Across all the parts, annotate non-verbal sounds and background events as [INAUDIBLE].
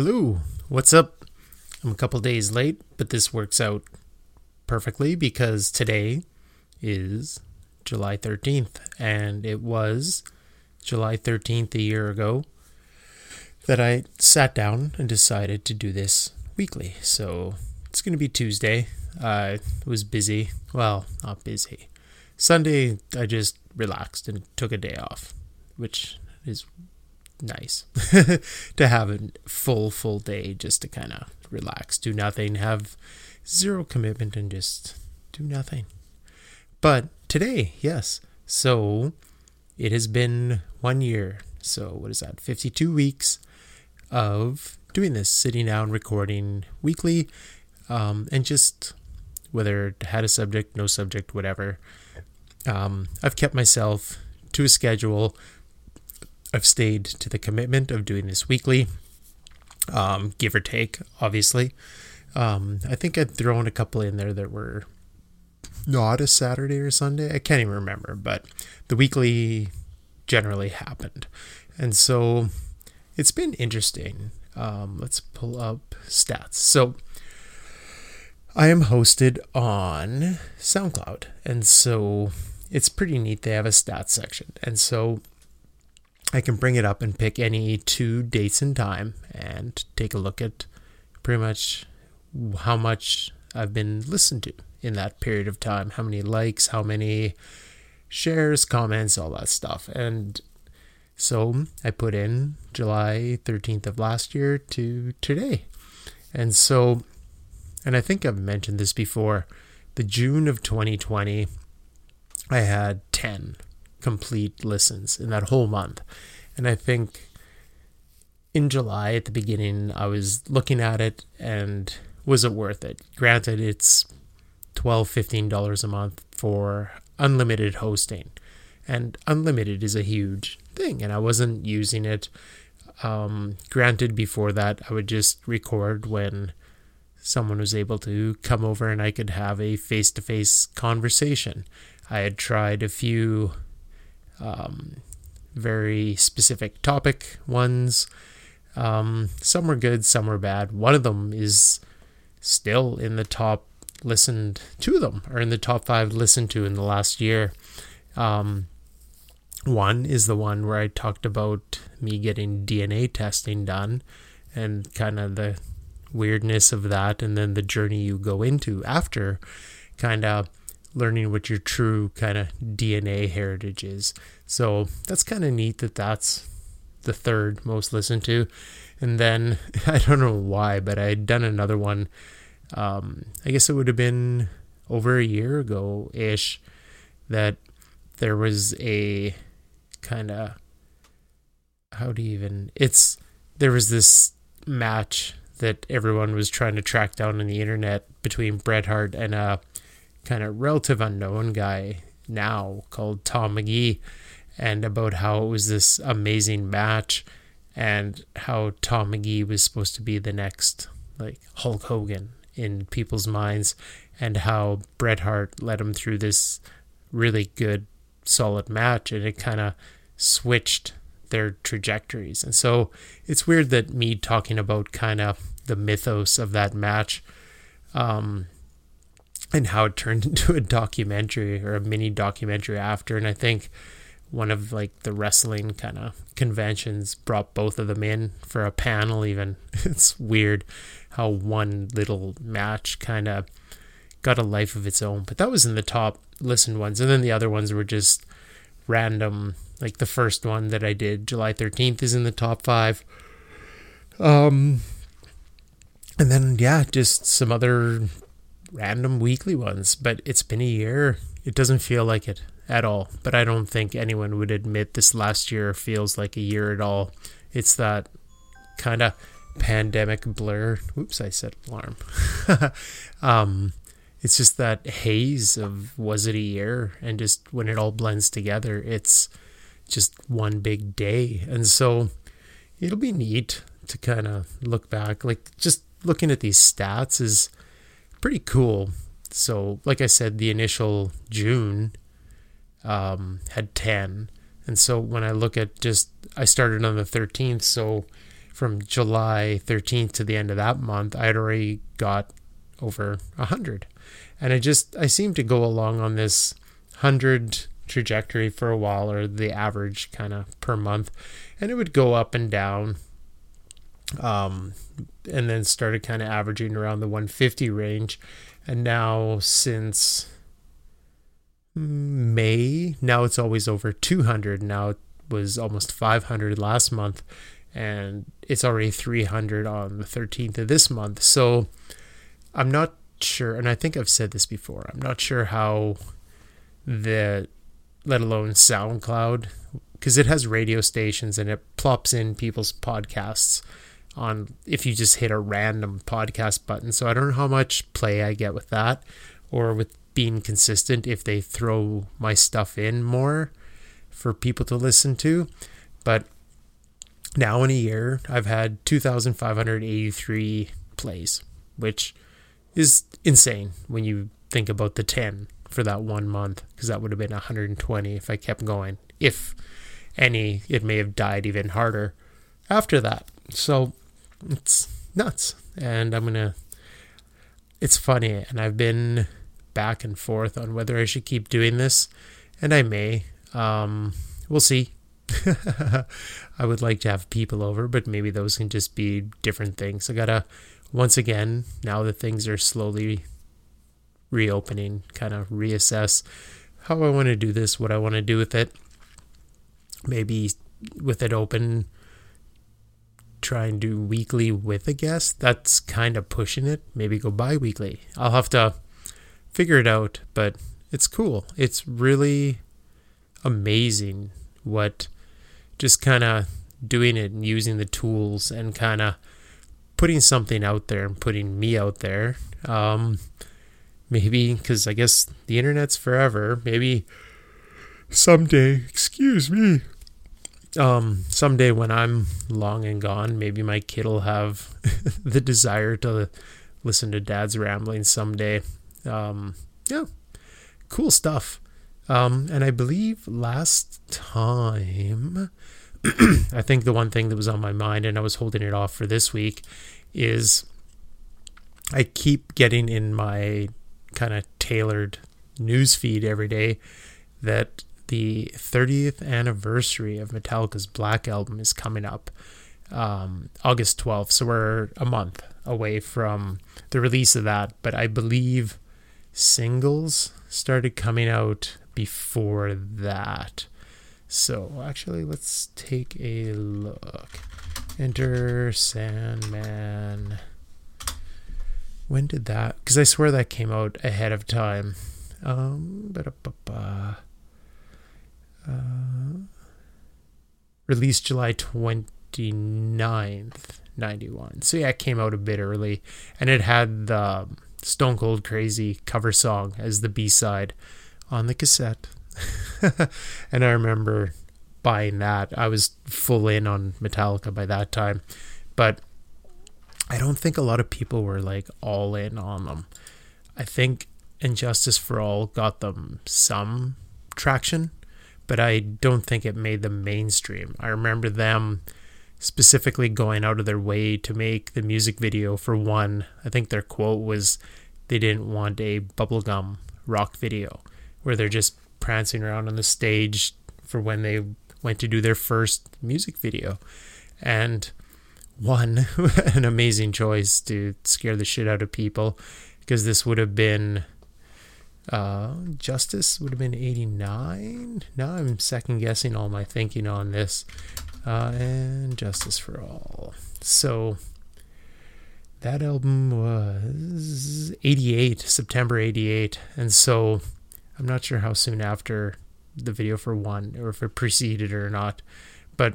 Hello, what's up? I'm a couple days late, but this works out perfectly because today is July 13th, and it was July 13th a year ago that I sat down and decided to do this weekly. So it's going to be Tuesday. I was busy. Well, not busy. Sunday, I just relaxed and took a day off, which is nice [LAUGHS] to have a full full day just to kind of relax do nothing have zero commitment and just do nothing. But today yes. So it has been one year. So what is that? 52 weeks of doing this sitting down recording weekly um, and just whether it had a subject no subject whatever um, i've kept myself to a schedule I've stayed to the commitment of doing this weekly, um, give or take, obviously. Um, I think I'd thrown a couple in there that were not a Saturday or Sunday. I can't even remember, but the weekly generally happened. And so it's been interesting. Um, let's pull up stats. So I am hosted on SoundCloud. And so it's pretty neat. They have a stats section. And so I can bring it up and pick any two dates and time and take a look at pretty much how much I've been listened to in that period of time, how many likes, how many shares, comments, all that stuff. And so I put in July 13th of last year to today. And so, and I think I've mentioned this before, the June of 2020, I had 10 complete listens in that whole month. And I think in July at the beginning, I was looking at it and was it worth it? Granted, it's $12, $15 a month for unlimited hosting. And unlimited is a huge thing, and I wasn't using it. Um, granted, before that, I would just record when someone was able to come over and I could have a face to face conversation. I had tried a few um, very specific topic ones. Um, some were good, some were bad. One of them is still in the top listened. Of them are in the top five listened to in the last year. Um, one is the one where I talked about me getting DNA testing done and kind of the weirdness of that, and then the journey you go into after kind of learning what your true kind of DNA heritage is. So that's kind of neat that that's the third most listened to. And then [LAUGHS] I don't know why, but I had done another one. Um, I guess it would have been over a year ago ish that there was a kind of how do you even it's there was this match that everyone was trying to track down on the internet between Bret Hart and a kind of relative unknown guy now called Tom Magee and about how it was this amazing match and how Tom Magee was supposed to be the next like Hulk Hogan in people's minds, and how Bret Hart led him through this really good, solid match, and it kind of switched their trajectories. And so it's weird that me talking about kind of the mythos of that match um, and how it turned [LAUGHS] into a documentary or a mini documentary after. And I think one of like the wrestling kind of conventions brought both of them in for a panel even. [LAUGHS] It's weird how one little match kind of got a life of its own but that was in the top listened ones. And then the other ones were just random like the first one that i did july 13th is in the top five. Um and then yeah just some other random weekly ones, but it's been a year. It doesn't feel like it at all. But I don't think anyone would admit this last year feels like a year at all. It's that kind of pandemic blur. Oops, I said alarm. [LAUGHS] um, it's just that haze of was it a year? And just when it all blends together, it's just one big day. And so it'll be neat to kind of look back. Like just looking at these stats is pretty cool. So, like I said, the initial June um, had 10. And so when I look at just, I started on the 13th. So from July 13th to the end of that month, I had already got over 100. And I just, I seem to go along on this 100 trajectory for a while, or the average kind of per month. And it would go up and down. Um, and then started kind of averaging around the 150 range. And now, since May, now it's always over 200. Now it was almost 500 last month and it's already 300 on the 13th of this month. So I'm not sure, and I think I've said this before, I'm not sure how the, let alone SoundCloud, because it has radio stations and it plops in people's podcasts on if you just hit a random podcast button. So I don't know how much play I get with that or with being consistent if they throw my stuff in more for people to listen to. But now in a year, I've had 2,583 plays, which is insane when you think about the 10 for that one month, because that would have been 120 if I kept going. If any, it may have died even harder after that. So it's nuts. And I'm going to, it's funny. And I've been back and forth on whether I should keep doing this, and I may. Um, we'll see. [LAUGHS] I would like to have people over, but maybe those can just be different things. I gotta, once again, now that things are slowly reopening, kind of reassess how I want to do this, what I want to do with it. Maybe with it open, try and do weekly with a guest. That's kind of pushing it. Maybe go bi weekly. I'll have to figure it out, but it's cool. It's really amazing what just kind of doing it and using the tools and kind of putting something out there and putting me out there. Um, maybe because I guess the internet's forever. Maybe someday, excuse me, um, someday when I'm long and gone, maybe my kid will have [LAUGHS] the desire to listen to dad's rambling someday. Um, yeah, cool stuff. Um, and I believe last time, [CLEARS THROAT] I think the one thing that was on my mind, and I was holding it off for this week, is I keep getting in my kind of tailored news feed every day that the 30th anniversary of Metallica's Black Album is coming up um, August 12th. So we're a month away from the release of that. But I believe singles started coming out before that. So actually, let's take a look. Enter Sandman. When did that? Because I swear that came out ahead of time. Um, uh, released July 29th, 91. So yeah, it came out a bit early. And it had the Stone Cold Crazy cover song as the B side on the cassette. [LAUGHS] and I remember buying that. I was full in on Metallica by that time. But I don't think a lot of people were like all in on them. I think And Justice for All got them some traction, but I don't think it made them mainstream. I remember them specifically going out of their way to make the music video for one. I think their quote was they didn't want a bubblegum rock video where they're just prancing around on the stage for when they went to do their first music video. And one, [LAUGHS] an amazing choice to scare the shit out of people because this would have been uh, Justice would have been 89. Now I'm second guessing all my thinking on this. Uh, and Justice for All. So that album was 88, September 88. And so I'm not sure how soon after the video for one or if it preceded or not, but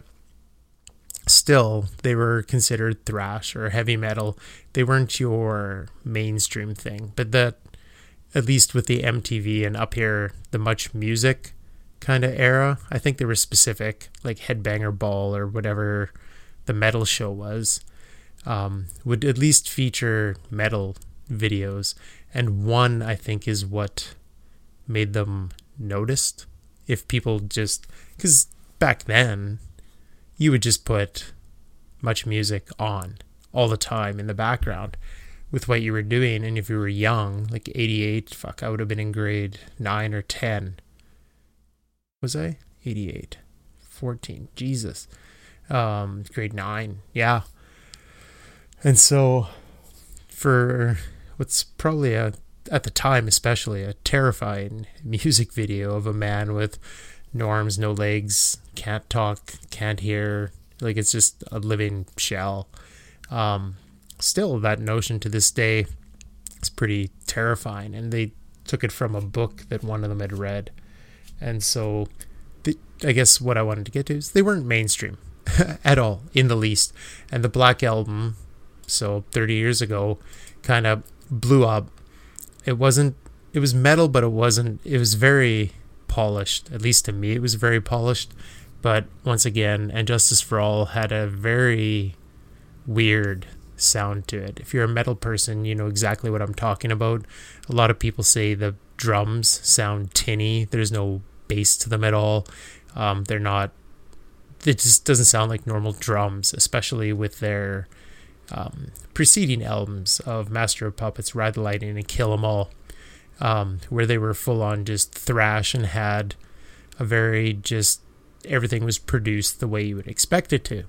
still they were considered thrash or heavy metal. They weren't your mainstream thing, but that at least with the MTV and up here the Much Music kind of era, I think they were specific, like Headbanger Ball or whatever the metal show was, um, would at least feature metal videos. And one I think is what made them noticed. If people just, because back then, you would just put much music on all the time in the background with what you were doing. And if you were young, like 88, fuck, I would have been in grade 9 or 10. Was I? 88. 14. Jesus. Um, grade 9. Yeah. And so for what's probably a at the time especially a terrifying [LAUGHS] music video of a man with no arms, no legs, can't talk, can't hear, like it's just a living shell. Um, still, that notion to this day is pretty terrifying, and they took it from a book that one of them had read, and so the, I guess what I wanted to get to is they weren't mainstream [LAUGHS] at all, in the least, and the Black Album, so 30 years ago, kind of blew up. It wasn't. It was metal, but it wasn't. It was very polished. At least to me, it was very polished. But once again, and Justice for All had a very weird sound to it. If you're a metal person, you know exactly what I'm talking about. A lot of people say the drums sound tinny. There's no bass to them at all. Um, they're not. It just doesn't sound like normal drums, especially with their um, preceding albums of Master of Puppets, Ride the Lightning, and Kill 'Em All, um, where they were full on just thrash and had a very just everything was produced the way you would expect it to.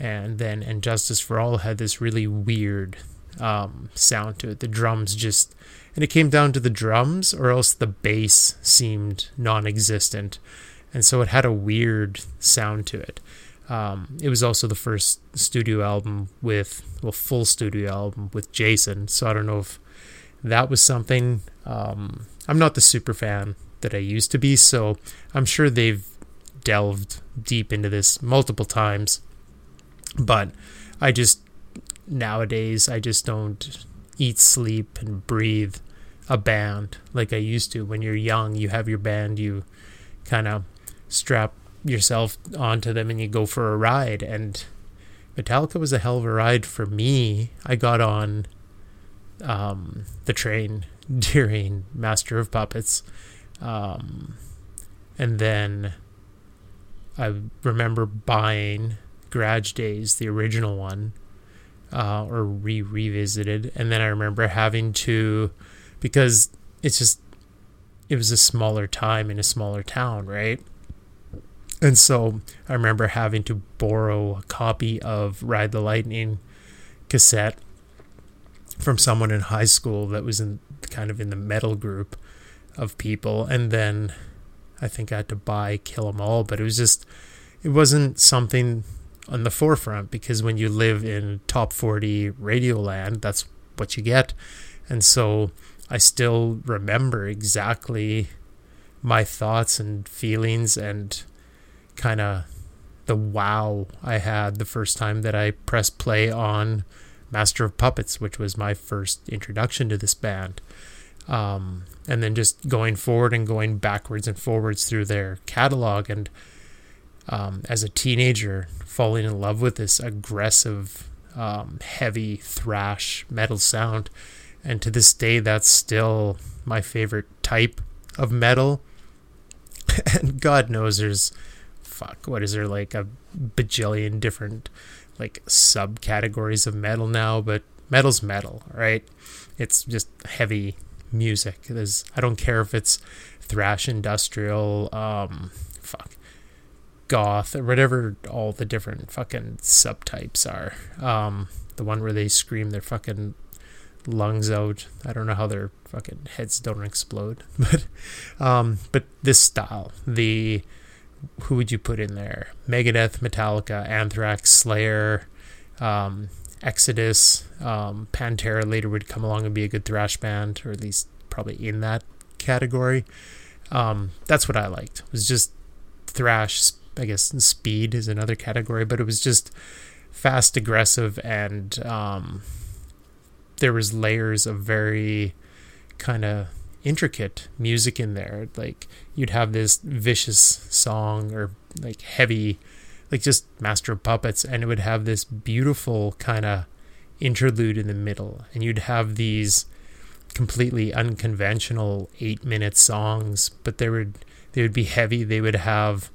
And then And Justice for All had this really weird um, sound to it. The drums just, and it came down to the drums, or else the bass seemed non existent. And so it had a weird sound to it. Um, it was also the first studio album with, well, full studio album with Jason. So I don't know if that was something. Um, I'm not the super fan that I used to be, so I'm sure they've delved deep into this multiple times. But I just, nowadays, I just don't eat, sleep, and breathe a band like I used to. When you're young, you have your band, you kind of strap yourself onto them and you go for a ride. And Metallica was a hell of a ride for me. I got on um, the train [LAUGHS] during Master of Puppets. Um, and then I remember buying Garage Days, the original one, uh, or re revisited. And then I remember having to, because it's just, it was a smaller time in a smaller town, right? And so I remember having to borrow a copy of Ride the Lightning cassette from someone in high school that was in kind of in the metal group of people. And then I think I had to buy Kill 'Em All, but it was just, it wasn't something on the forefront because when you live in top 40 radio land, that's what you get. And so I still remember exactly my thoughts and feelings and kind of the wow I had the first time that I pressed play on Master of Puppets, which was my first introduction to this band. Um, and then just going forward and going backwards and forwards through their catalog. And um, as a teenager, falling in love with this aggressive, um, heavy thrash metal sound. And to this day, that's still my favorite type of metal. [LAUGHS] and God knows there's fuck, what is there like a bajillion different like subcategories of metal now, but metal's metal, right? It's just heavy music. There's I don't care if it's thrash industrial, um fuck goth or whatever all the different fucking subtypes are. Um the one where they scream their fucking lungs out. I don't know how their fucking heads don't explode, [LAUGHS] but um, but this style, the who would you put in there? Megadeth, Metallica, Anthrax, Slayer, um, Exodus, um, Pantera later would come along and be a good thrash band, or at least probably in that category. Um, that's what I liked. It was just thrash. I guess speed is another category, but it was just fast, aggressive, and um, there was layers of very kind of intricate music in there. Like you'd have this vicious song or like heavy, like just Master of Puppets, and it would have this beautiful kind of interlude in the middle, and you'd have these completely unconventional eight minute songs, but they would they would be heavy. They would have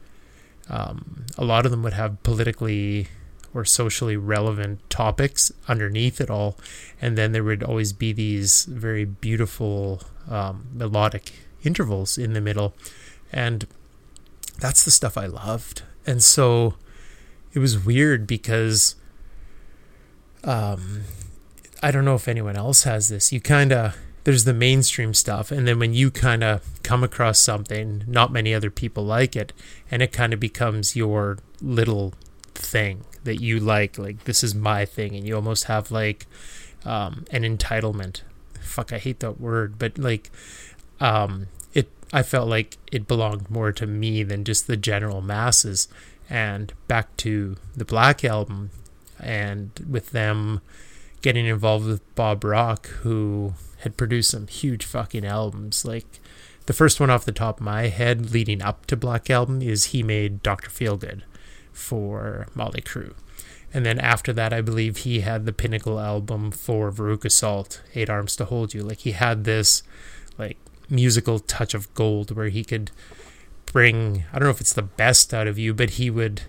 um, a lot of them would have politically or socially relevant topics underneath it all. And then there would always be these very beautiful um, melodic intervals in the middle. And that's the stuff I loved. And so it was weird because um, I don't know if anyone else has this. You kind of there's the mainstream stuff and then when you kind of come across something not many other people like it and it kind of becomes your little thing that you like like this is my thing and you almost have like um, an entitlement. Fuck i hate that word but like um, it i felt like it belonged more to me than just the general masses. And back to the black album and with them getting involved with bob rock who had produced some huge fucking albums. Like the first one off the top of my head leading up to Black Album is he made Dr. Feelgood for Motley Crue. And then after that, I believe he had the pinnacle album for Veruca Salt, Eight Arms to Hold You. Like he had this like musical touch of gold where he could bring, I don't know if it's the best out of you, but he would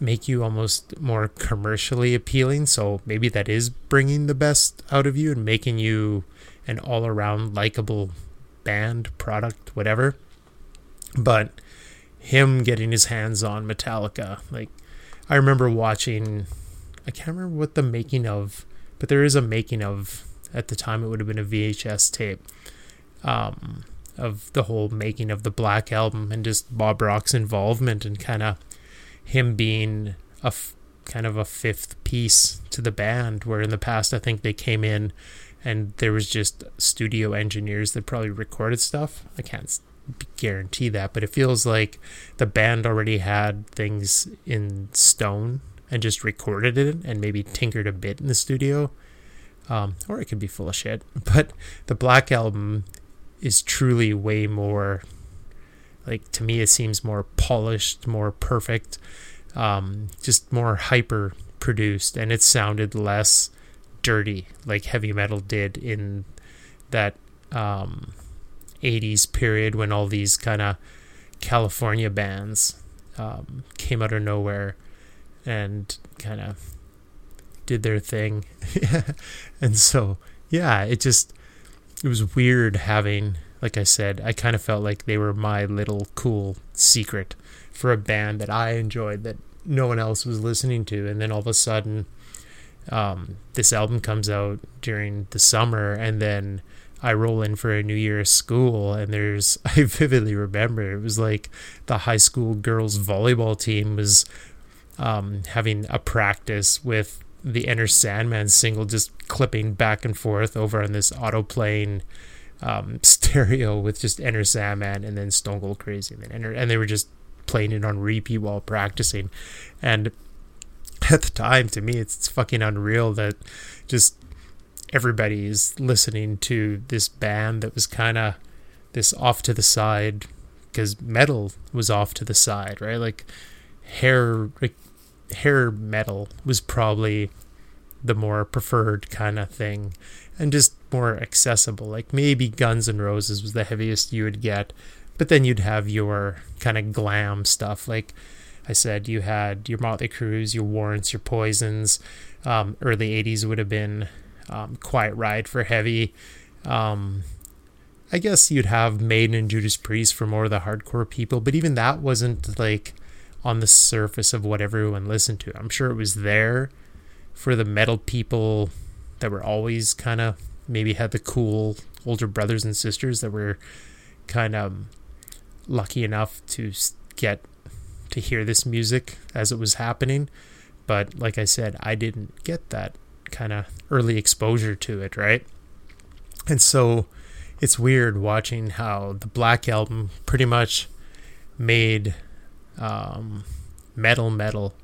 make you almost more commercially appealing. So maybe that is bringing the best out of you and making you an all around likable band, product, whatever. But him getting his hands on Metallica, like I remember watching, I can't remember what the making of, but there is a making of, at the time it would have been a VHS tape. Um, of the whole making of the Black Album and just Bob Rock's involvement and kind of him being a f- kind of a fifth piece to the band where in the past I think they came in and there was just studio engineers that probably recorded stuff. I can't guarantee that, but it feels like the band already had things in stone and just recorded it and maybe tinkered a bit in the studio. Um, or it could be full of shit. [LAUGHS] But the Black Album is truly way more like to me, it seems more polished, more perfect, um, just more hyper produced, and it sounded less dirty like heavy metal did in that um, 80s period when all these kind of California bands um, came out of nowhere and kind of did their thing. [LAUGHS] and so, yeah, it just, it was weird having like I said, I kind of felt like they were my little cool secret for a band that I enjoyed that no one else was listening to. And then all of a sudden, um, this album comes out during the summer, and then I roll in for a New Year's school, and there's [LAUGHS] I vividly remember it was like the high school girls volleyball team was um, having a practice with the Enter Sandman single just clipping back and forth over on this auto um, [LAUGHS] stereo with just Enter Sandman and then Stone Cold Crazy and then Enter, and they were just playing it on repeat while practicing. And at the time, to me, it's, it's fucking unreal that just everybody is listening to this band that was kind of this off to the side because metal was off to the side, right? Like hair, like, hair metal was probably the more preferred kind of thing and just more accessible. Like maybe Guns N' Roses was the heaviest you would get, but then you'd have your kind of glam stuff. Like I said, you had your Motley Crues, your Warrants, your Poisons. Um, early 80s would have been um, Quiet Riot for heavy. Um, I guess you'd have Maiden and Judas Priest for more of the hardcore people, but even that wasn't like on the surface of what everyone listened to. I'm sure it was there for the metal people that were always kind of maybe had the cool older brothers and sisters that were kind of lucky enough to get to hear this music as it was happening. But like I said, I didn't get that kind of early exposure to it, right? And so it's weird watching how the Black Album pretty much made um, metal metal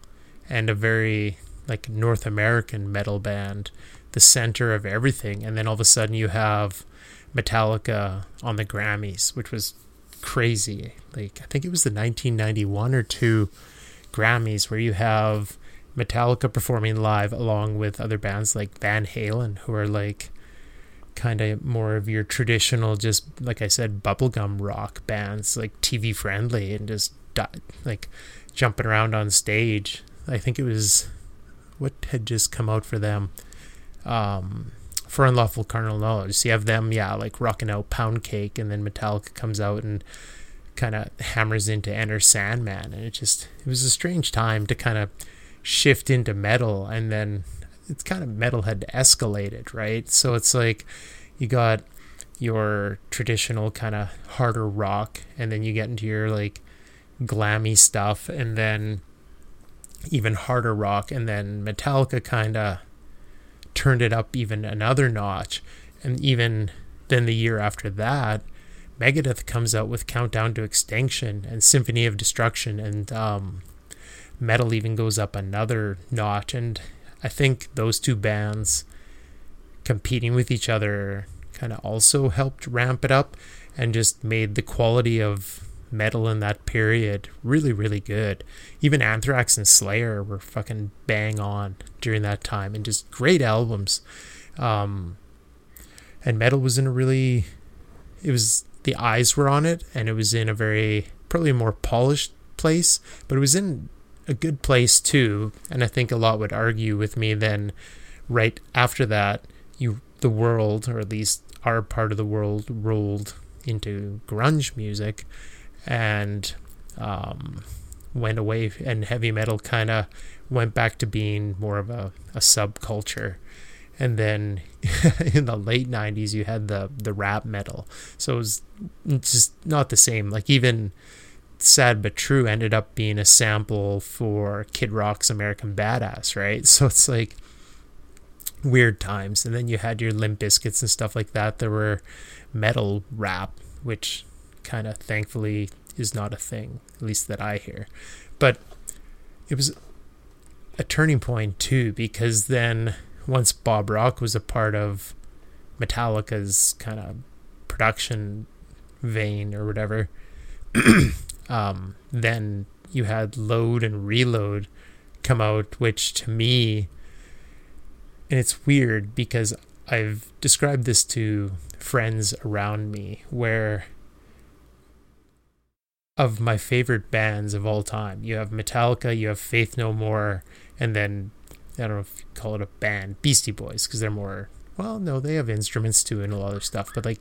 and a very like North American metal band the center of everything. And then all of a sudden you have Metallica on the Grammys, which was crazy. Like I think it was the 1991 or 2 Grammys where you have Metallica performing live along with other bands like Van Halen who are like kind of more of your traditional just like I said bubblegum rock bands like TV friendly and just like jumping around on stage I think it was what had just come out for them. Um, for unlawful carnal knowledge. So you have them, yeah, like rocking out Pound Cake, and then Metallica comes out and kind of hammers into Enter Sandman, and it just it was a strange time to kind of shift into metal, and then it's kind of metal had escalated, right? So it's like you got your traditional kind of harder rock, and then you get into your like glammy stuff, and then even harder rock, and then Metallica kind of turned it up even another notch. And even then, the year after that, Megadeth comes out with Countdown to Extinction and Symphony of Destruction, and um, metal even goes up another notch. And I think those two bands competing with each other kind of also helped ramp it up and just made the quality of metal in that period really, really good. Even Anthrax and Slayer were fucking bang on during that time and just great albums. Um, and metal was in a really, it was, the eyes were on it and it was in a very, probably a more polished place, but it was in a good place too. And I think a lot would argue with me then right after that, you, the world, or at least our part of the world, rolled into grunge music and um, went away, and heavy metal kind of went back to being more of a, a subculture. And then [LAUGHS] in the late 90s, you had the, the rap metal. So it was just not the same. Like, even Sad But True ended up being a sample for Kid Rock's American Badass, right? [LAUGHS] So it's like weird times. And then you had your Limp Bizkits and stuff like that. There were metal rap, which kind of thankfully is not a thing, at least that I hear. But it was a turning point too, because then once Bob Rock was a part of Metallica's kind of production vein or whatever, [CLEARS THROAT] um, then you had Load and Reload come out, which to me, and it's weird because I've described this to friends around me where of my favorite bands of all time. You have Metallica, you have Faith No More, and then I don't know if you call it a band, Beastie Boys, because they're more well, no, they have instruments too and a lot of stuff, but like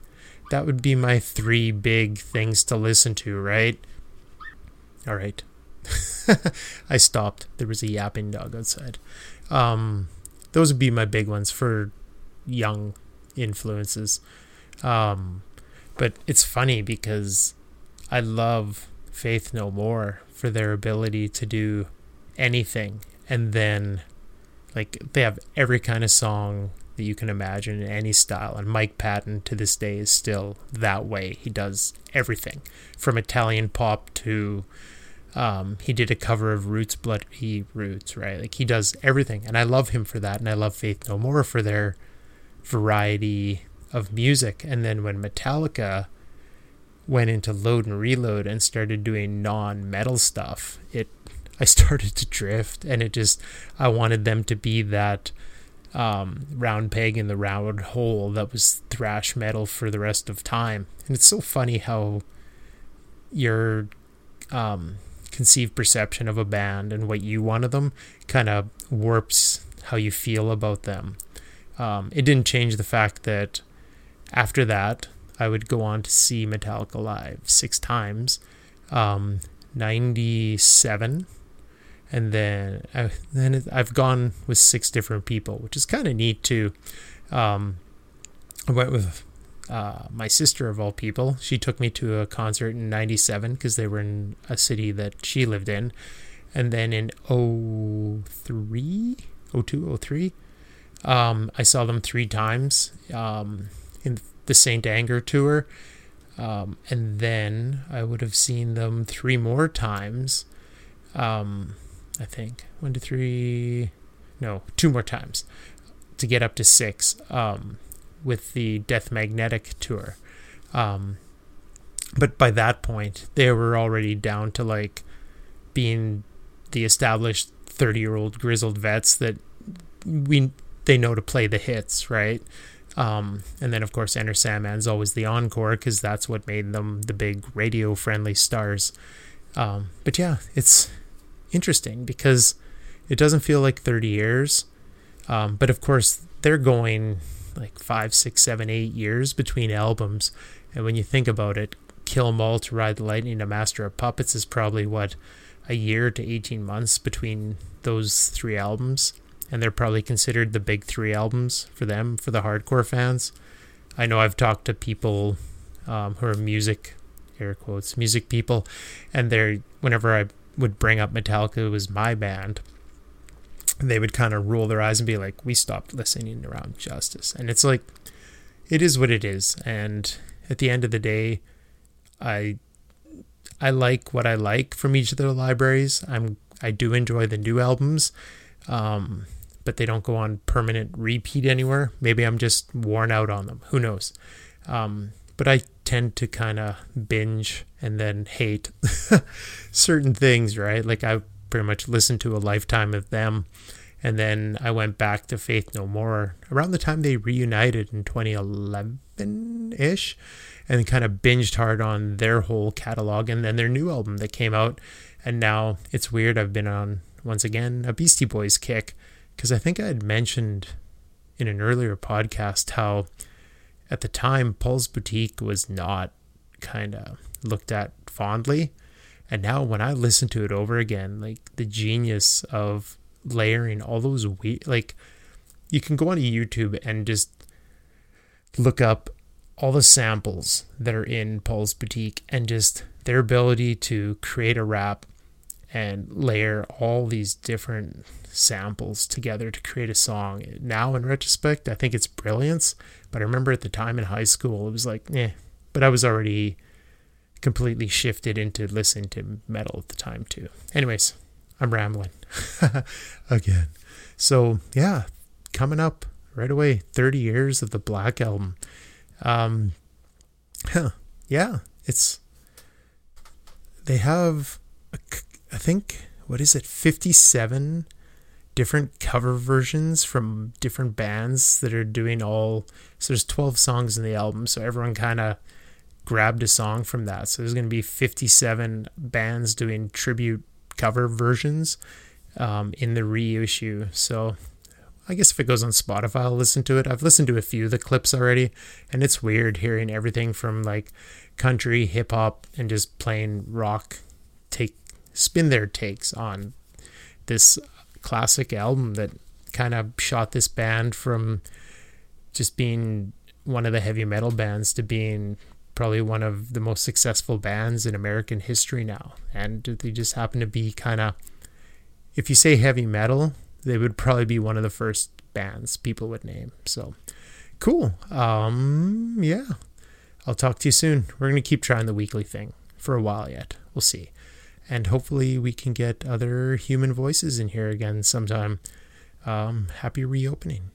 that would be my three big things to listen to, right? All right. [LAUGHS] I stopped. There was a yapping dog outside. Um, those would be my big ones for young influences. Um, but it's funny because I love Faith No More for their ability to do anything. And then, like, they have every kind of song that you can imagine in any style. And Mike Patton to this day is still that way. He does everything from Italian pop to. Um, he did a cover of Roots Bloody Roots, right? Like he does everything, and I love him for that, and I love Faith No More for their variety of music. And then when Metallica went into load and reload and started doing non-metal stuff, it I [LAUGHS] started to drift, and it just I wanted them to be that um, round peg in the round hole that was thrash metal for the rest of time. And it's so funny how your um, conceived perception of a band and what you want of them kind of warps how you feel about them. Um, it didn't change the fact that after that, I would go on to see Metallica live six times. Um, 97 and then I, then I've gone with six different people, which is kind of neat too. Um, I went with uh, my sister of all people. She took me to a concert in '97 because they were in a city that she lived in, and then in 03, 02, 03, um, I saw them three times um, the Saint Anger tour. Um, and then I would have seen them three more times. Um, I think one, two, three, no, two more times to get up to six um, with the Death Magnetic tour. Um, but by that point, they were already down to like being the established 30 year old grizzled vets that we they know to play the hits, right? Um, and then, of course, Enter Sandman's always the encore because that's what made them the big radio friendly stars. Um, but yeah, it's interesting because it doesn't feel like 30 years. Um, but of course, they're going like five, six, seven, eight years between albums. And when you think about it, Kill 'Em All to Ride the Lightning to Master of Puppets is probably what a year to 18 months between those three albums. And they're probably considered the big three albums for them, for the hardcore fans. I know I've talked to people um, who are music, air quotes, music people, and they're, whenever I would bring up Metallica, it was my band they would kind of roll their eyes and be like, "We stopped listening around Justice," and it's like, it is what it is. And at the end of the day, I I like what I like from each of their libraries. I'm I do enjoy the new albums, um, but they don't go on permanent repeat anywhere. Maybe I'm just worn out on them. Who knows? Um, but I tend to kind of binge and then hate [LAUGHS] certain things, right? Like I pretty much listened to a lifetime of them. And then I went back to Faith No More around the time they reunited in 2011 ish and kind of binged hard on their whole catalog and then their new album that came out. And now it's weird. I've been on, once again, a Beastie Boys kick because I think I had mentioned in an earlier podcast how at the time Paul's Boutique was not kind of looked at fondly. And now when I listen to it over again, like the genius of layering all those we like you can go onto YouTube and just look up all the samples that are in Paul's boutique and just their ability to create a rap and layer all these different samples together to create a song. Now in retrospect, I think it's brilliance, but I remember at the time in high school it was like, eh, but I was already completely shifted into listening to metal at the time too. Anyways, I'm rambling [LAUGHS] again. So yeah, coming up right away, 30 years of the Black Album. Um, huh, yeah, it's they have, I think, what is it, 57 different cover versions from different bands that are doing all. So there's 12 songs in the album, so everyone kind of grabbed a song from that. So there's going to be 57 bands doing tribute cover versions um, in the reissue. So I guess if it goes on Spotify, I'll listen to it. I've listened to a few of the clips already, and it's weird hearing everything from like country, hip hop, and just plain rock take spin their takes on this classic album that kind of shot this band from just being one of the heavy metal bands to being probably one of the most successful bands in American history now. And they just happen to be kind of, if you say heavy metal, they would probably be one of the first bands people would name. So cool. Um, yeah. I'll talk to you soon. We're going to keep trying the weekly thing for a while yet. We'll see. And hopefully we can get other human voices in here again sometime. Um, happy reopening.